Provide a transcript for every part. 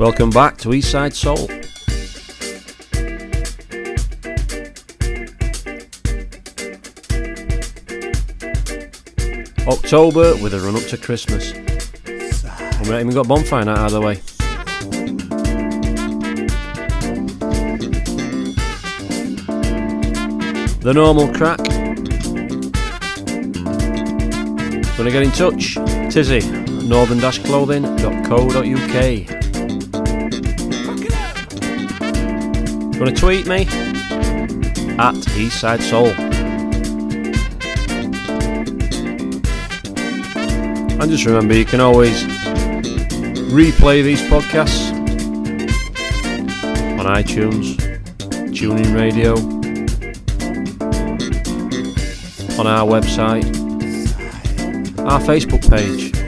Welcome back to Eastside Soul. October with a run up to Christmas. And we haven't even got bonfire night out of the way. The normal crack. Gonna get in touch? Tizzy, northern-clothing.co.uk. Gonna tweet me? At Eastside Soul. And just remember, you can always replay these podcasts on iTunes, TuneIn Radio, on our website, our Facebook page.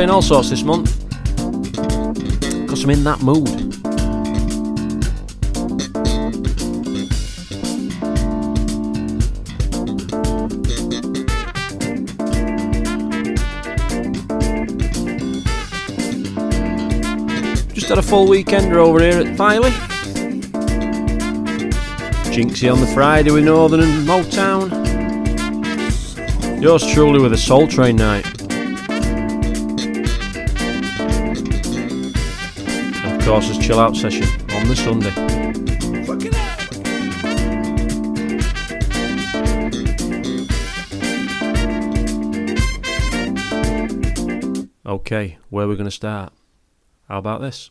Playing all sorts this month because I'm in that mood. Just had a full weekender over here at Filey. Jinxie on the Friday with Northern and Motown. Yours truly with a Soul Train night. Course, chill out session on the Sunday. Okay, where are we going to start? How about this?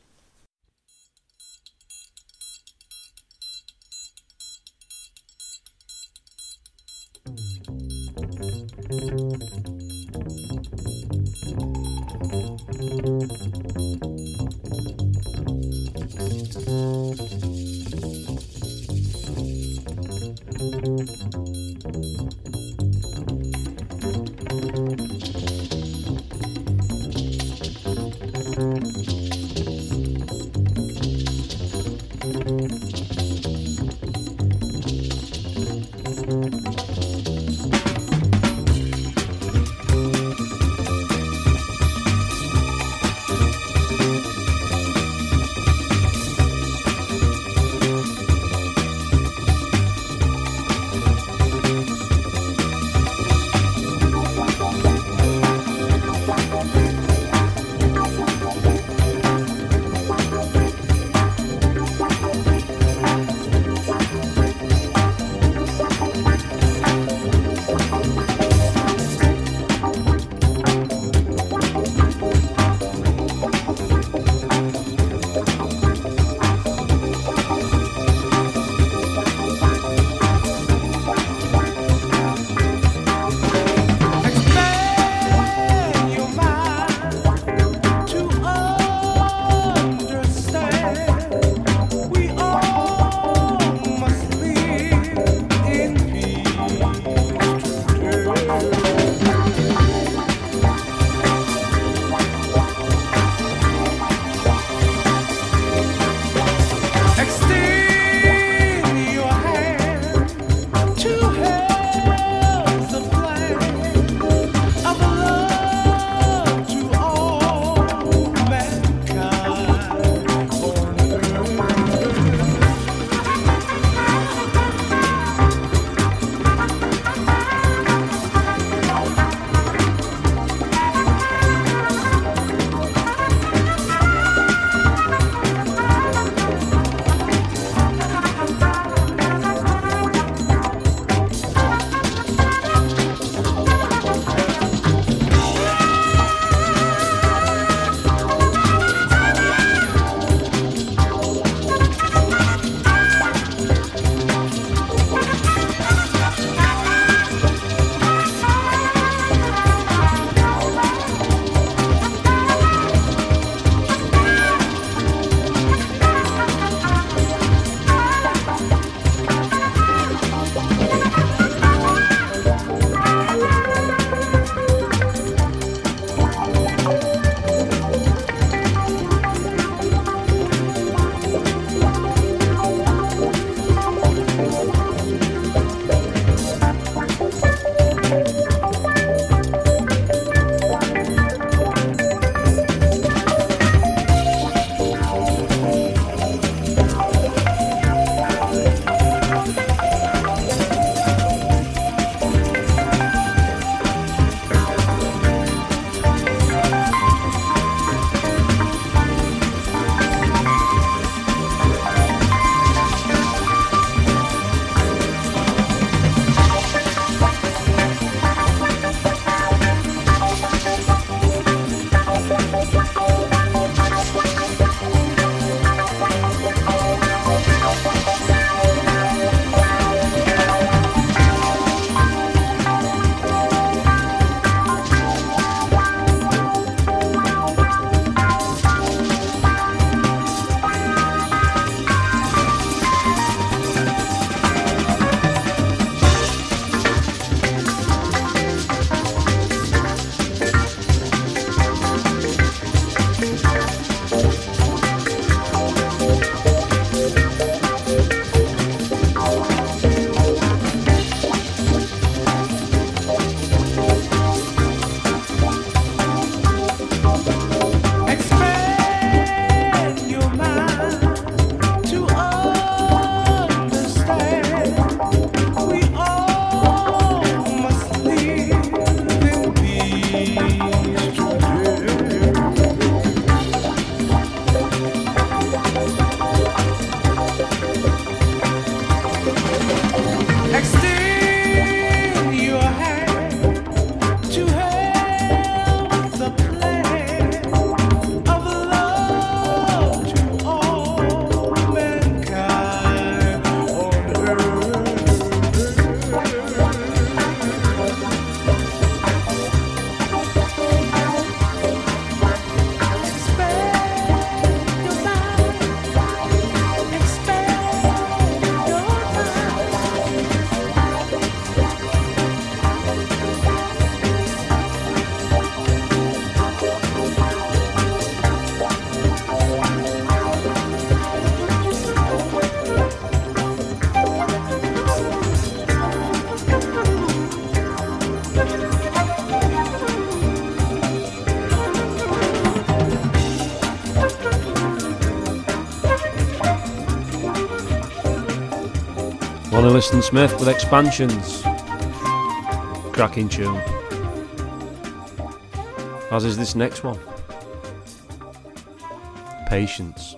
Lonnie Smith with expansions. Cracking tune. As is this next one. Patience.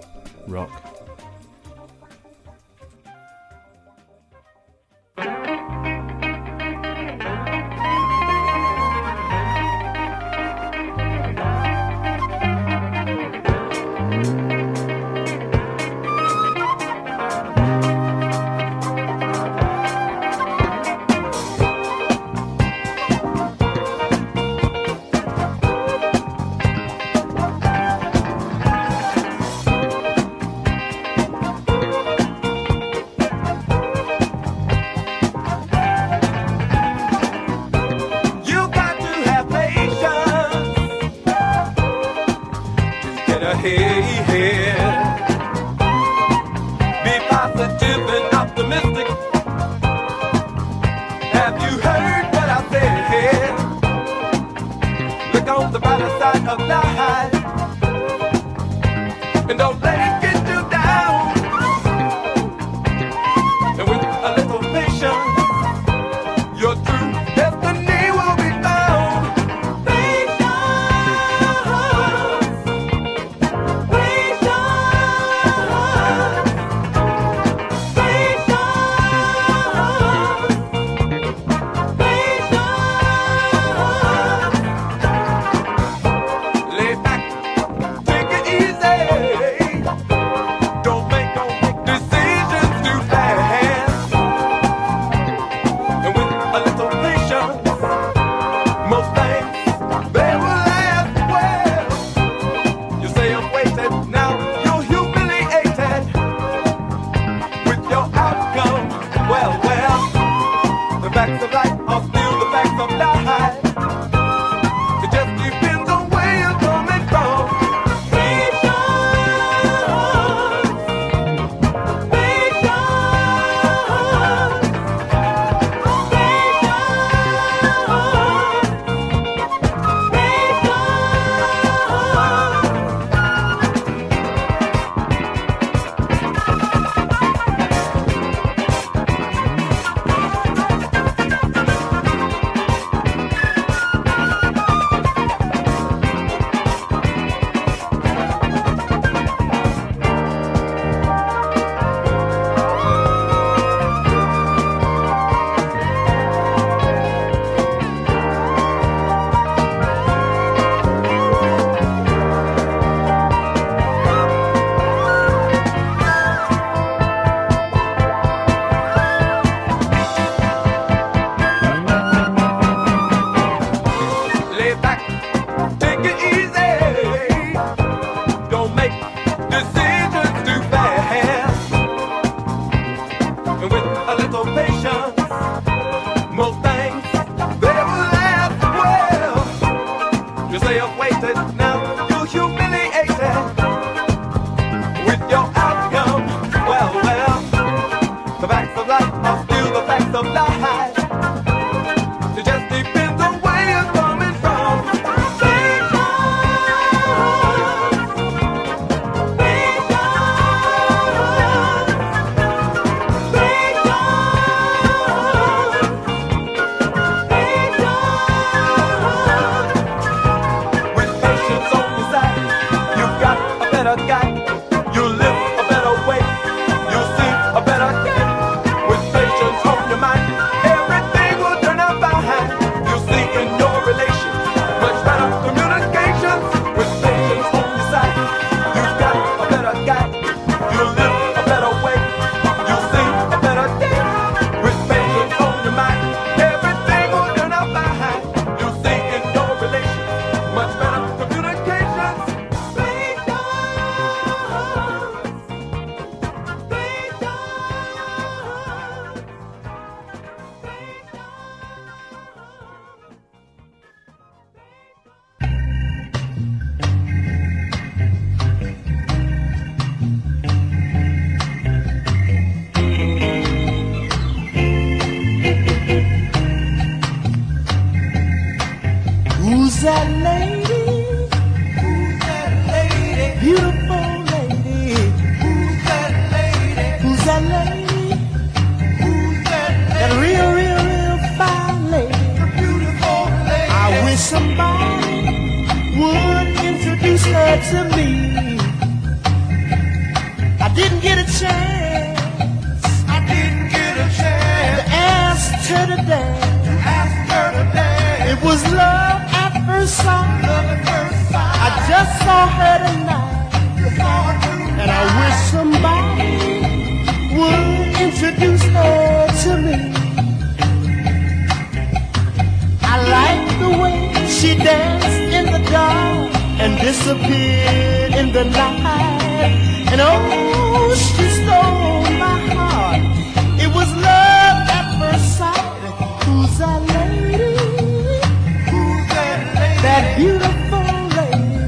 beautiful lady.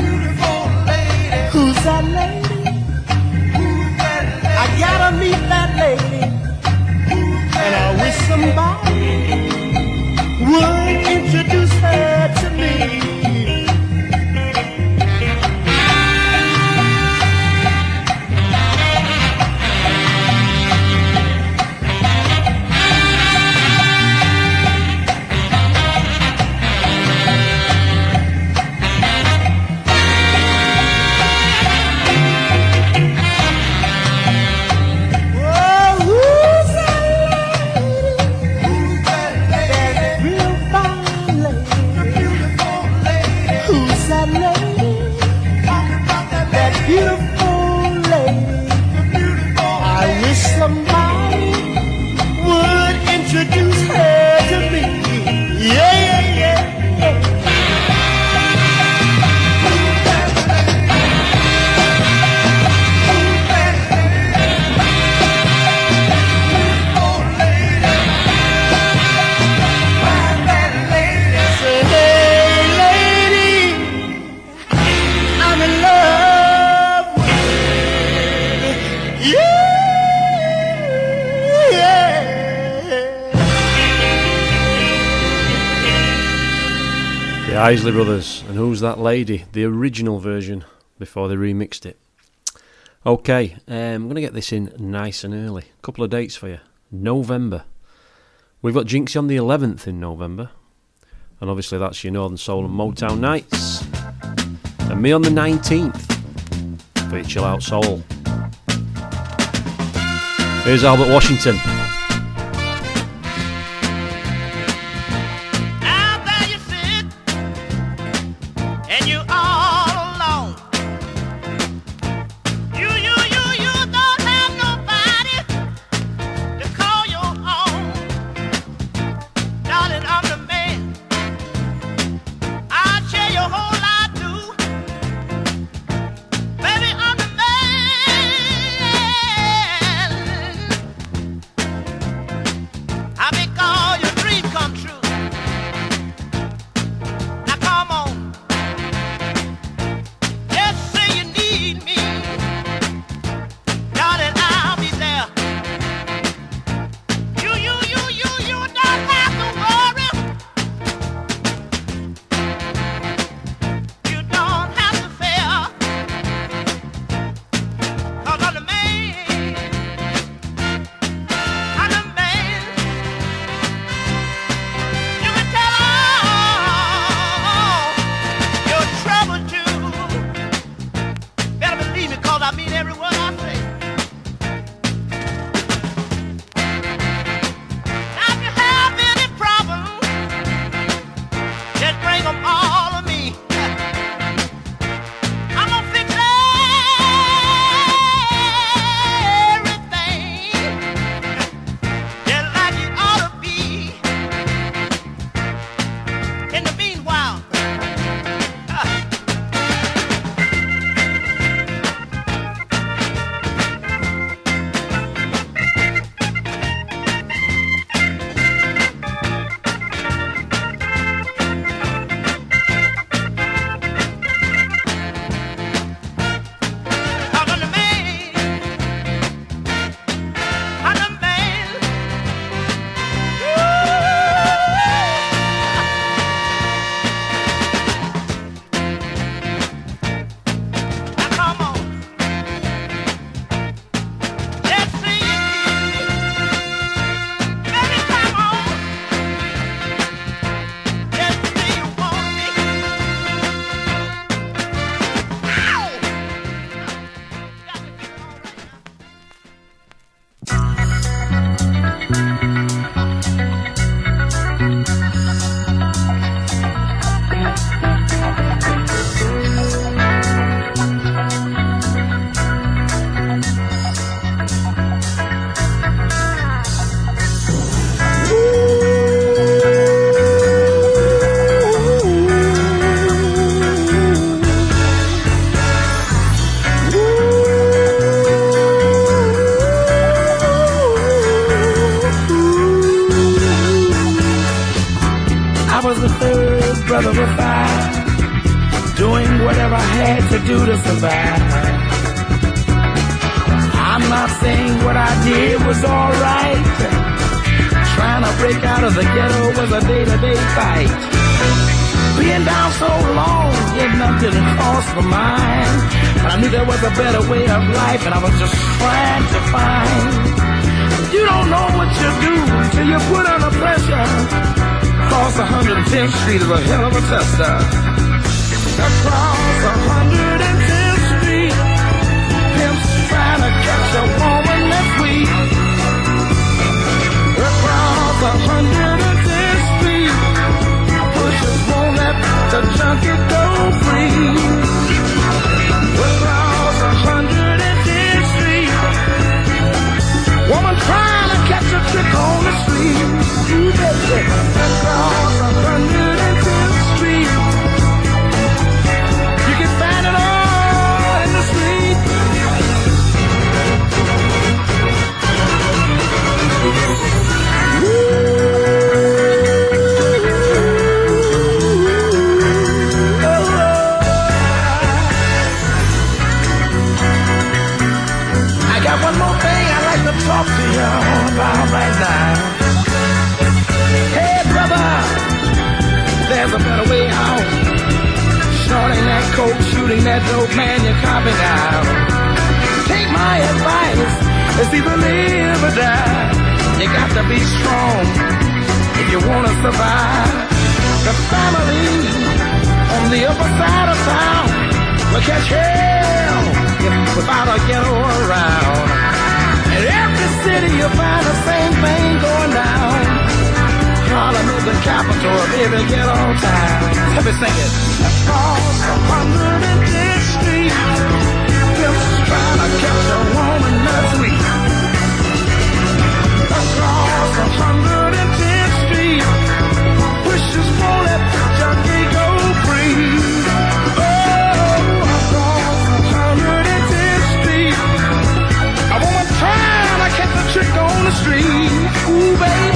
Beautiful lady? Who's that lady? I gotta meet that lady. And I wish somebody. Isley Brothers, and who's that lady? The original version before they remixed it. Okay, um, I'm going to get this in nice and early. A couple of dates for you. November. We've got Jinxie on the 11th in November, and obviously that's your Northern Soul and Motown Nights. And me on the 19th for your Chill Out Soul. Here's Albert Washington. Knew there was a better way of life, and I was just trying to find. You don't know what you do till you put under pressure. Across 110th Street is a hell of a tester. Across 110th Street, pimps trying to catch a woman that's weak. Across 110th Street, pushers won't let the junkie go free. Across trying to catch a trick on the street. Ooh, baby. Across 110th Coke, shooting that dope, man, you're copping out. Take my advice, it's either live or die. You got to be strong if you wanna survive. The family on the upper side of town will catch hell without a ghetto around. In every city you find the same thing going down. Harlem is the capital of every ghetto town. Let me sing it. Across 110th Street, pimps trying to catch a woman that's weak. Across 110th Street, wishes won't let the junkie go free. Oh, across 110th Street, a woman trying to catch a trick on the street. Ooh, baby,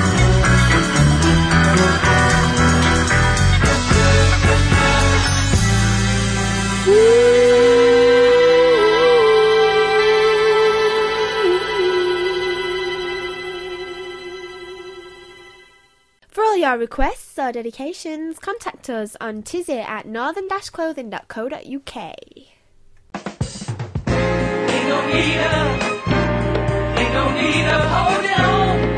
requests or dedications, contact us on tizzy at northern-clothing.co.uk. Ain't no need ain't no need on.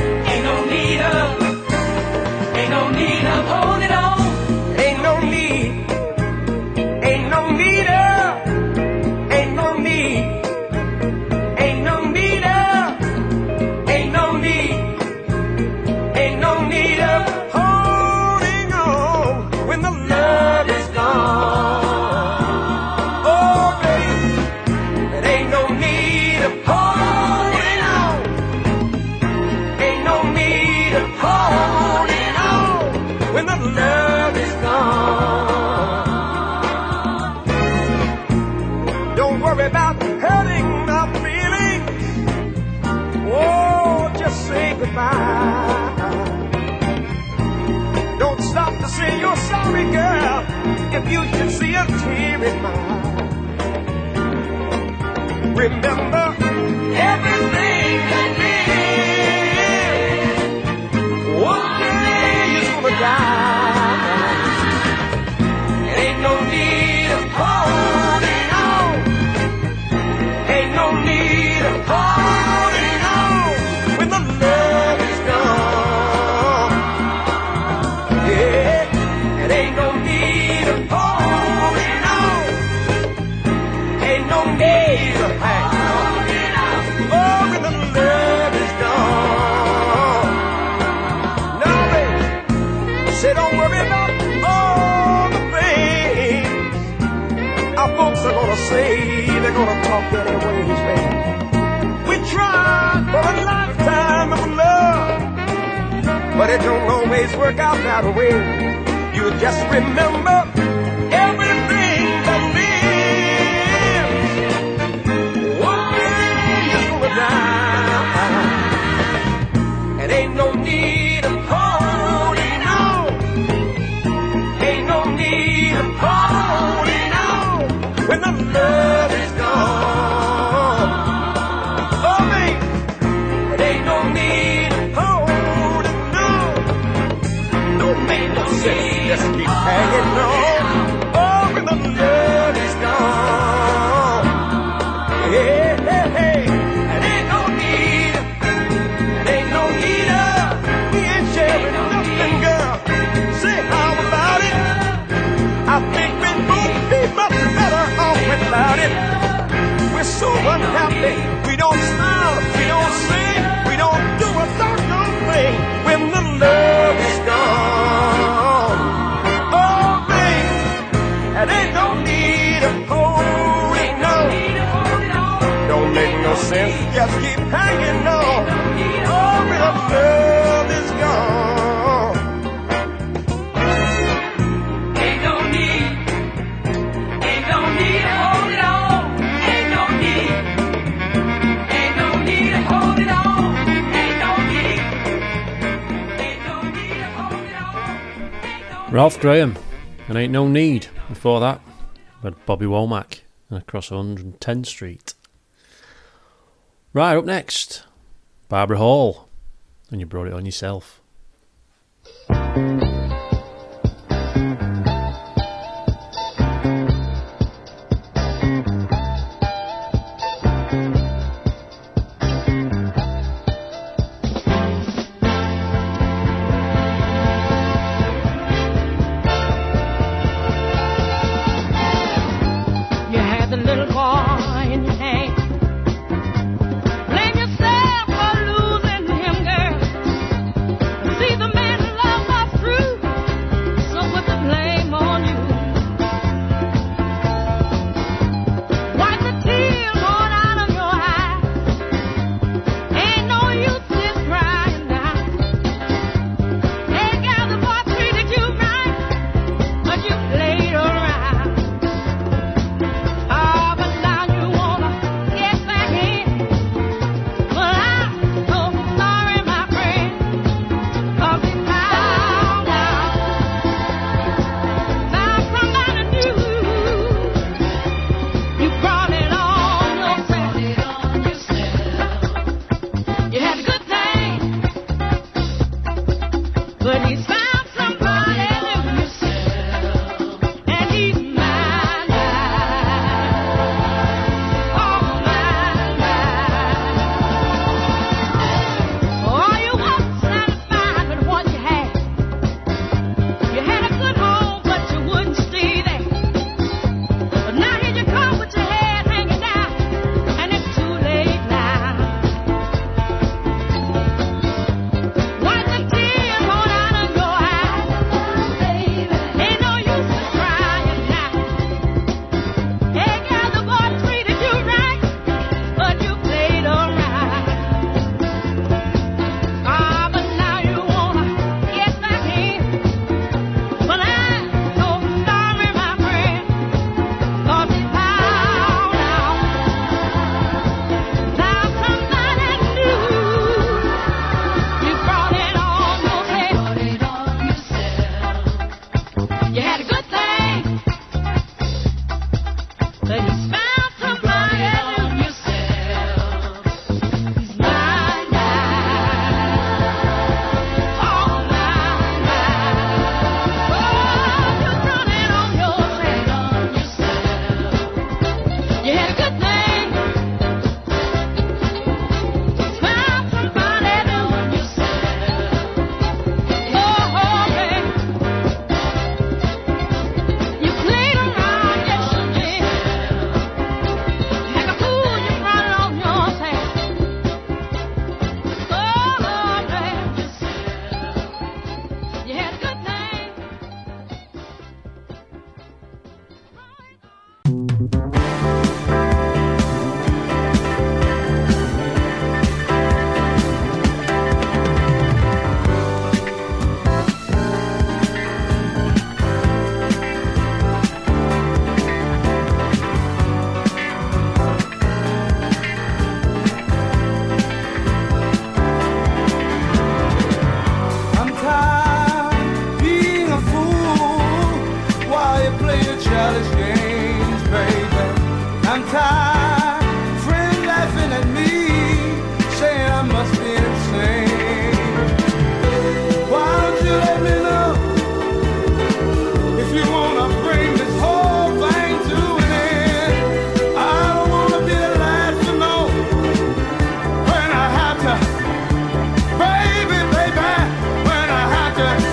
Say goodbye. Don't stop to say you're sorry, girl, if you should see a tear in my eye. Remember everything that lived. We tried for a lifetime of love, but it don't always work out that way. You just remember hanging on. sin. Just keep hanging on. Love oh, is gone. Ain't no need. Ain't no need to hold it on. Ain't no need. Ain't no need to hold it on. Ain't no need. Ain't no need to hold it on. Ralph Graham, and Ain't No Need. Before that, we had Bobby Womack and across 110th Street. Right, up next, Barbara Hall. And you brought it on yourself. America.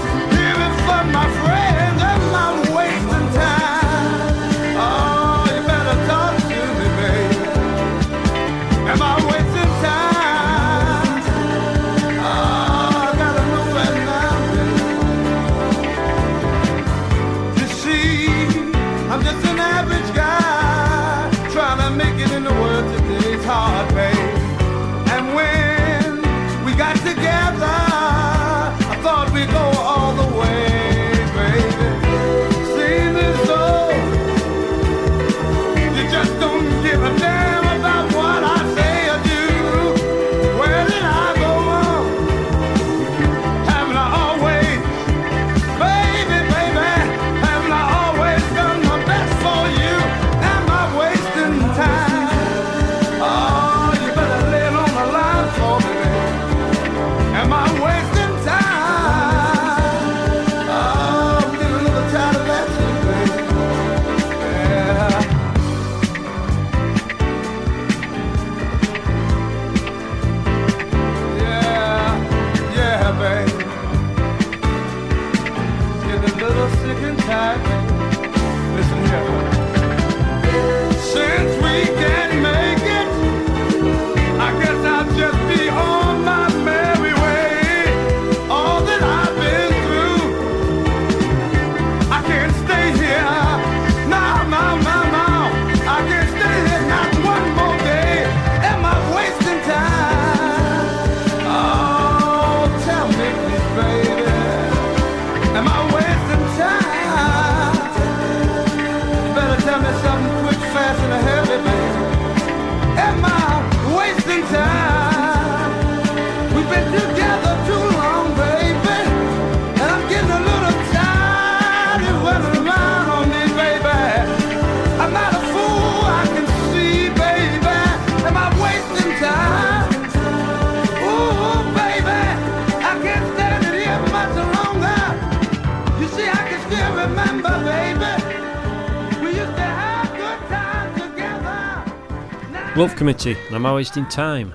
Love Committee, and I'm wasting time.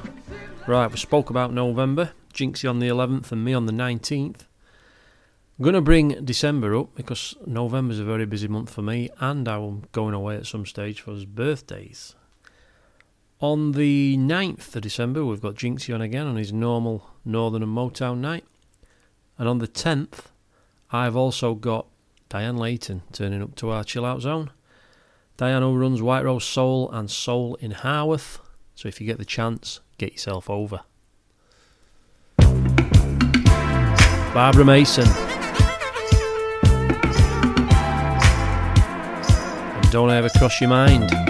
Right, we spoke about November, Jinxie on the 11th and me on the 19th. I'm going to bring December up because November's a very busy month for me and I'm going away at some stage for his birthdays. On the 9th of December, we've got Jinxie on again on his normal Northern and Motown night. And on the 10th, I've also got Diane Layton turning up to our chill out zone. Diane runs White Rose Soul and Soul in Harworth. So if you get the chance, get yourself over. Barbara Mason. And don't ever cross your mind.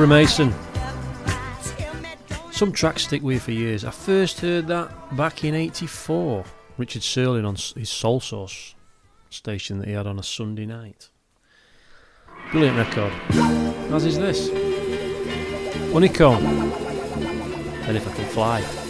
Barbara Mason. Some tracks stick with you for years. I first heard that back in '84. Richard Searling on his Soul Source station that he had on a Sunday night. Brilliant record. As is this. Honeycomb. And if I can fly.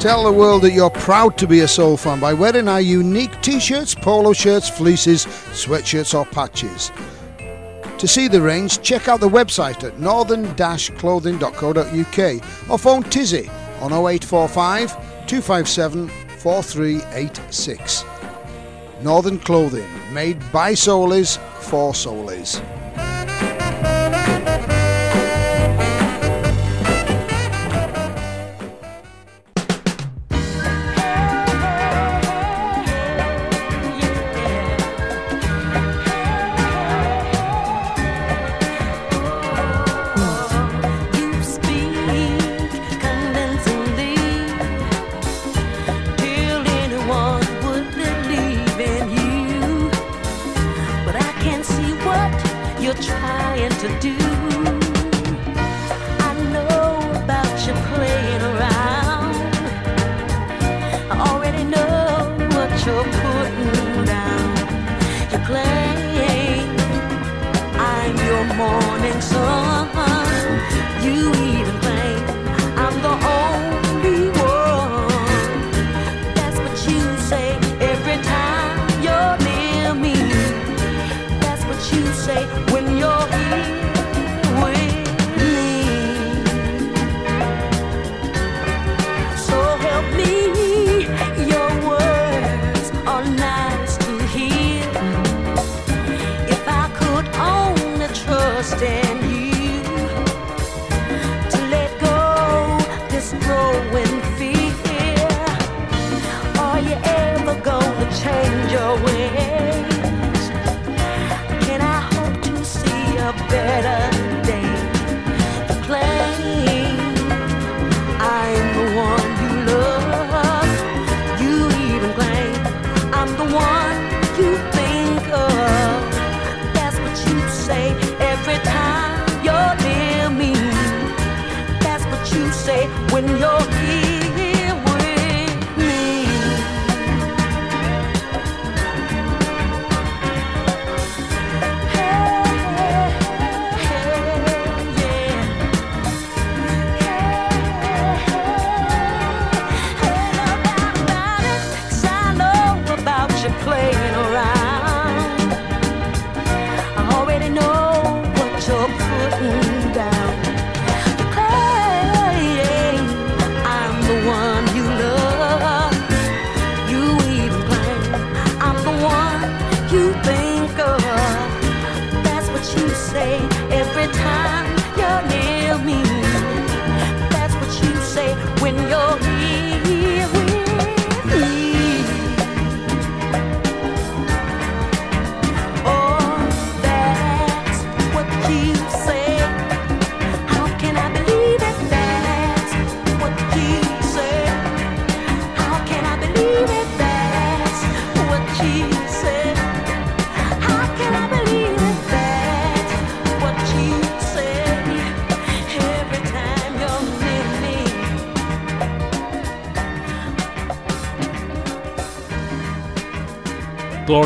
Tell the world that you're proud to be a soul fan by wearing our unique t shirts, polo shirts, fleeces, sweatshirts, or patches. To see the range, check out the website at northern clothing.co.uk or phone Tizzy on 0845 257 4386. Northern Clothing, made by soulies for soulies.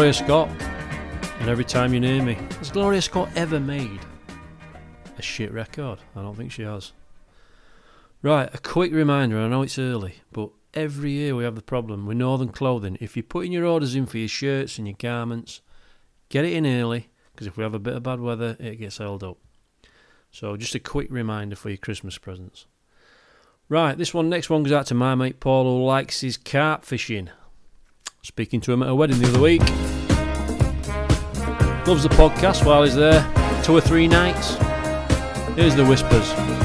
Gloria Scott and Every Time You Near Me. Has Gloria Scott ever made a shit record? I don't think she has. Right, a quick reminder I know it's early, but every year we have the problem with Northern Clothing. If you're putting your orders in for your shirts and your garments, get it in early because if we have a bit of bad weather, it gets held up. So, just a quick reminder for your Christmas presents. Right, this one, next one goes out to my mate Paul who likes his carp fishing. Speaking to him at a wedding the other week. Loves the podcast while he's there, two or three nights. Here's the whispers.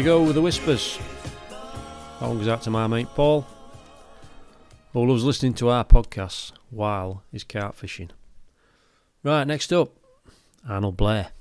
You go with the whispers. That one goes out to my mate Paul, who loves listening to our podcasts while he's carp fishing. Right, next up, Arnold Blair.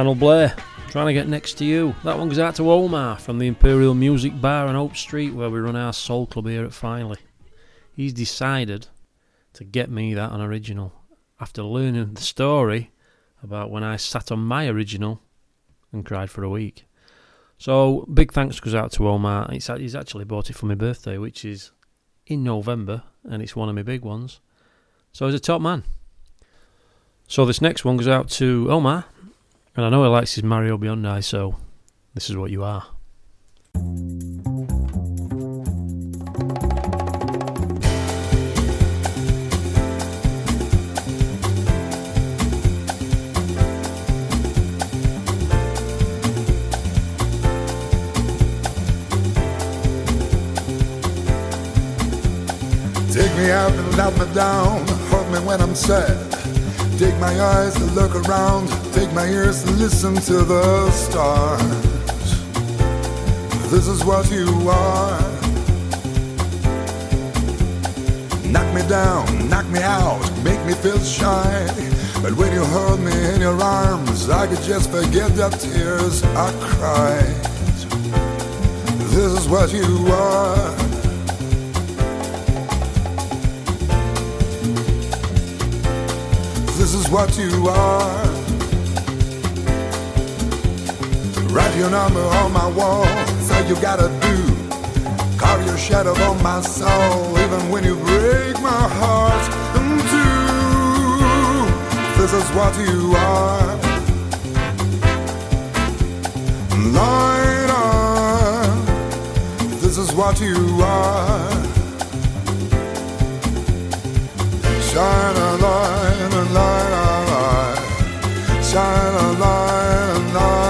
Arnold Blair, trying to get next to you. That one goes out to Omar from the Imperial Music Bar on Hope Street, where we run our soul club here at Filey. He's decided to get me that on original after learning the story about when I sat on my original and cried for a week. So big thanks goes out to Omar. It's, he's actually bought it for my birthday, which is in November, and it's one of my big ones. So he's a top man. So this next one goes out to Omar, and I know he likes his Mario Biondi, so this is what you are. Take me out and let me down, hold me when I'm sad. Take my eyes to look around, take my ears to listen to the stars. This is what you are. Knock me down, knock me out, make me feel shy. But when you hold me in your arms, I could just forget the tears I cried. This is what you are. This is what you are. Write your number on my wall. So you gotta do. Carve your shadow on my soul, even when you break my heart in two. This is what you are. Light. This is what you are. Shine a light, a light, a light. Shine a light, a light.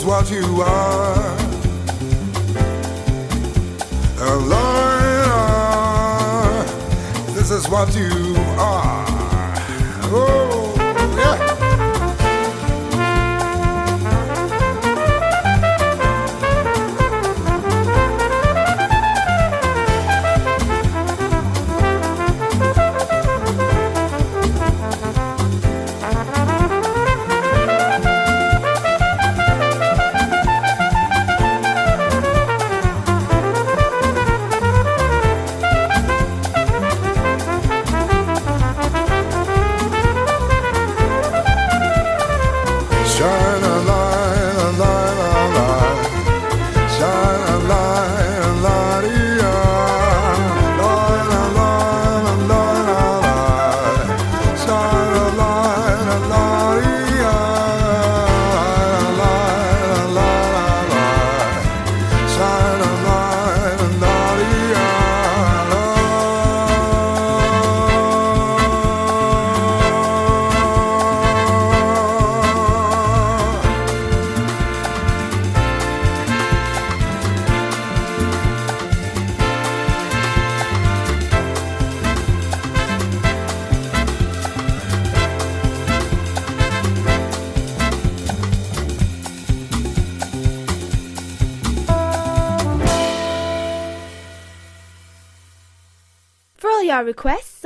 knows what you are. a Lord, this is what you are. Oh.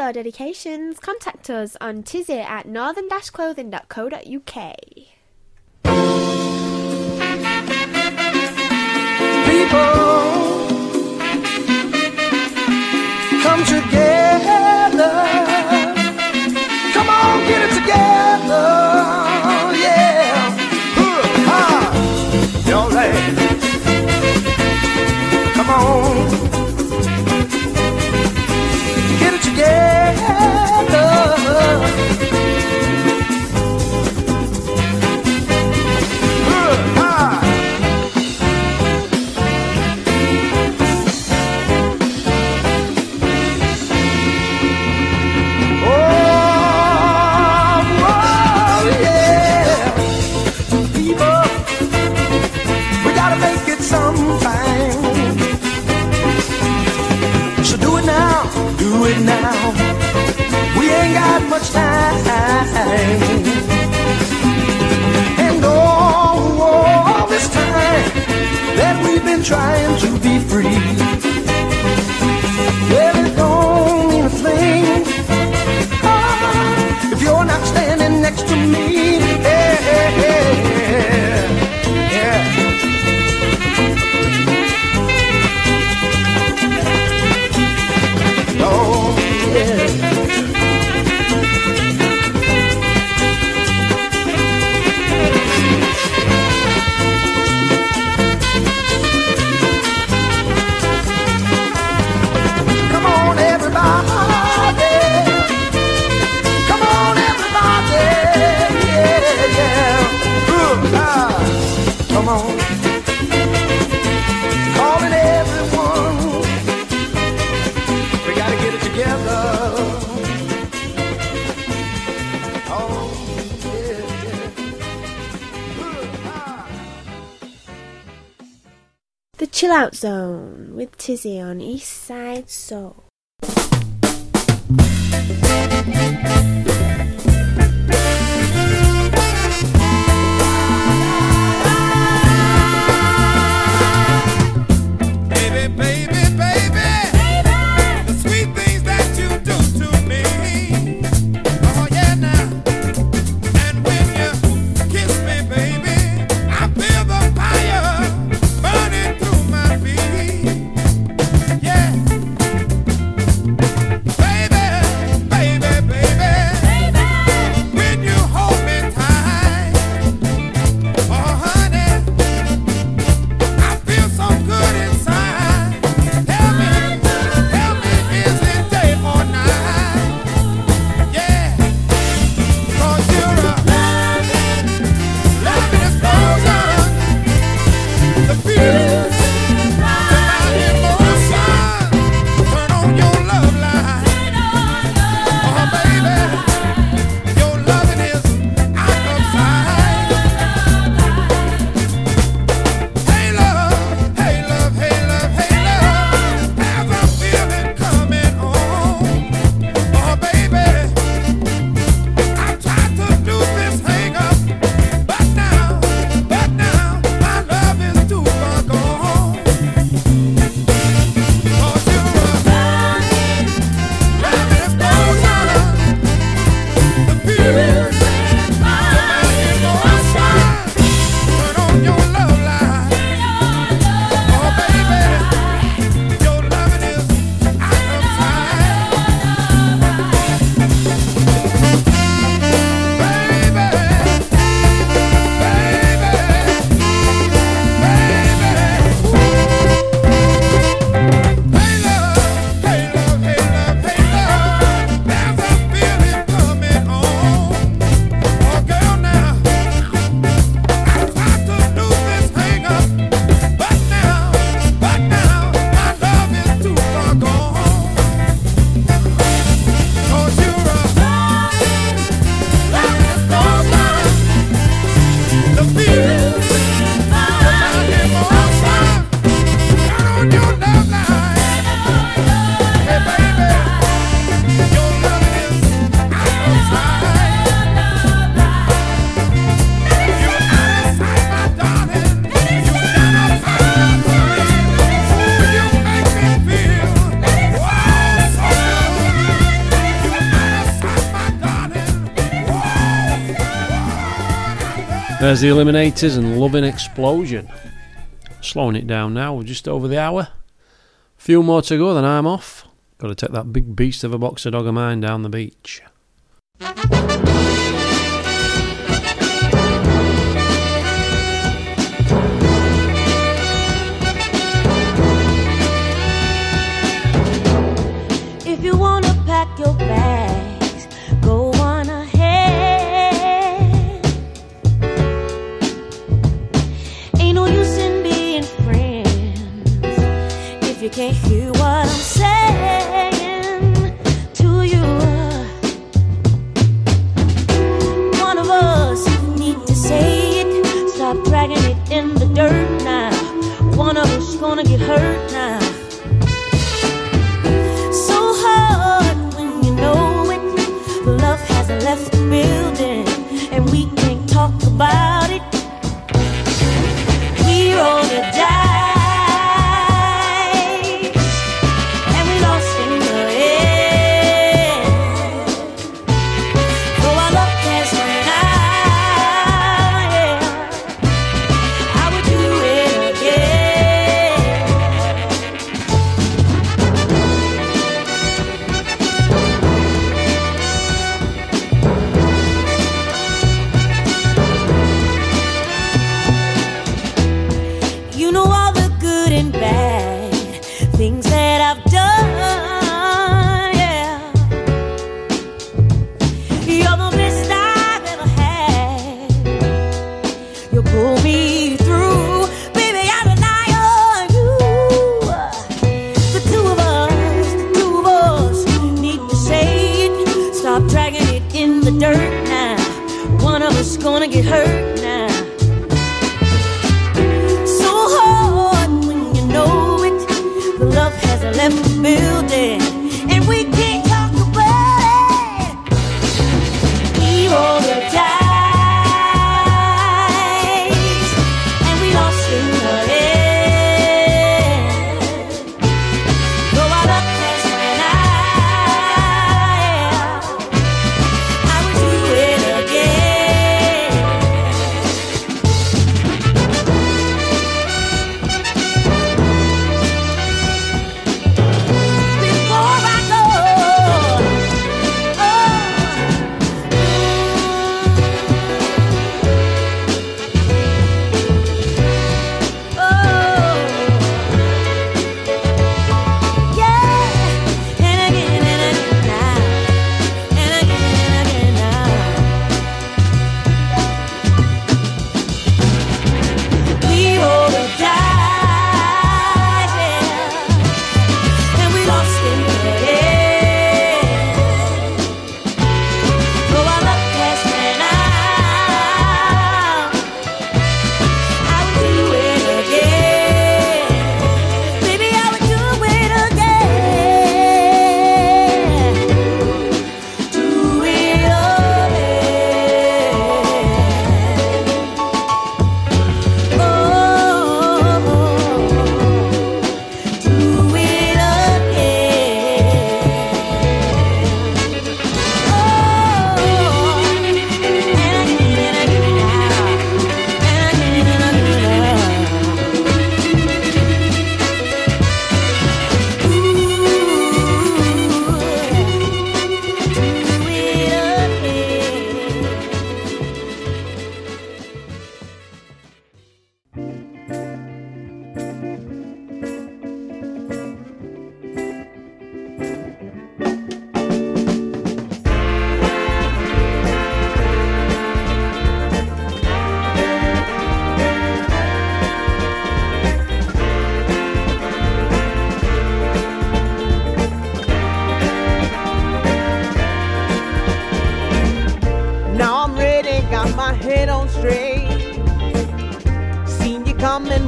further dedications, contact us on tizzy at northern-clothing.co.uk. so. There's the Eliminators and Loving Explosion. Slowing it down now, we're just over the hour. Few more to go, then I'm off. Got to take that big beast of a boxer dog of mine down the beach. If you wanna pack your bags, you can't hear what I'm saying to you. One of us need to say it. Stop dragging it in the dirt now. One of us gonna get hurt now. So hard when you know it. Love has left the building, and we can't talk about it. We roll the dice, building,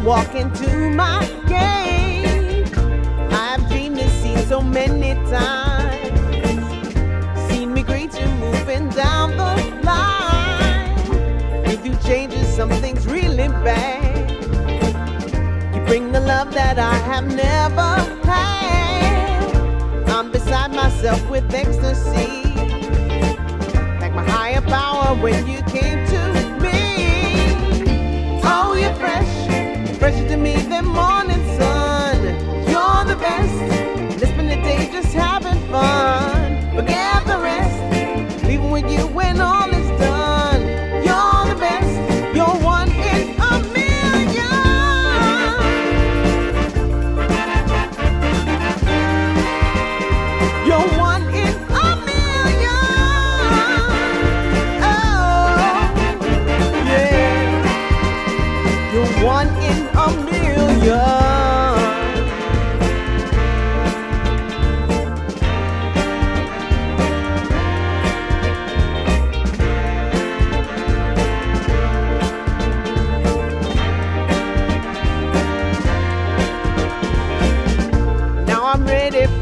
walk into my gate. I've dreamed this scene so many times. Seen me greet you moving down the line. You do changes, some things really bad. You bring the love that I have never had. I'm beside myself with ecstasy like my higher power when you came to best. And it's been day just having fun. Forget.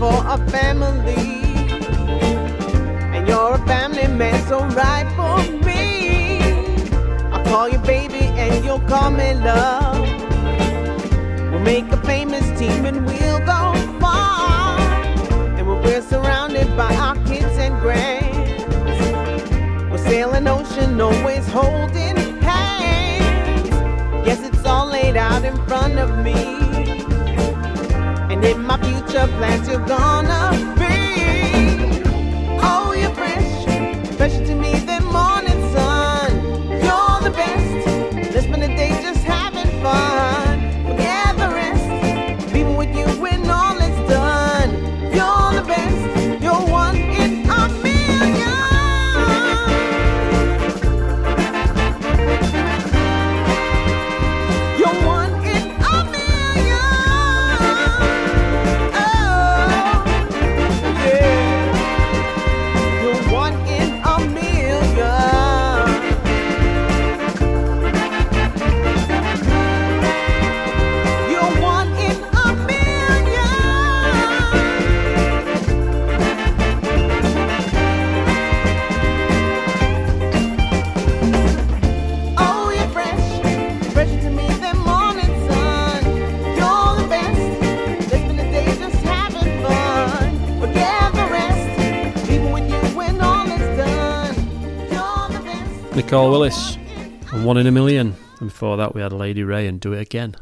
For a family. And you're a family man, so right for me. I'll call you baby and you'll call me love. We'll make a famous team and we'll go far. And we're surrounded by our kids and grands, we'll sail an ocean, always holding hands. Yes, it's all laid out in front of me. In my future plans, you're gonna Willis and One in a Million. And before that, we had Lady Ray and Do It Again.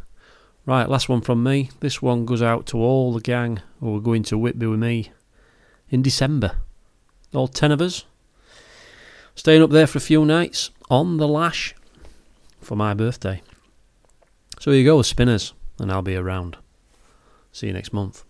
Right, last one from me. This one goes out to all the gang who are going to Whitby with me in December. All ten of us. Staying up there for a few nights on the lash for my birthday. So here you go, spinners, and I'll be around. See you next month.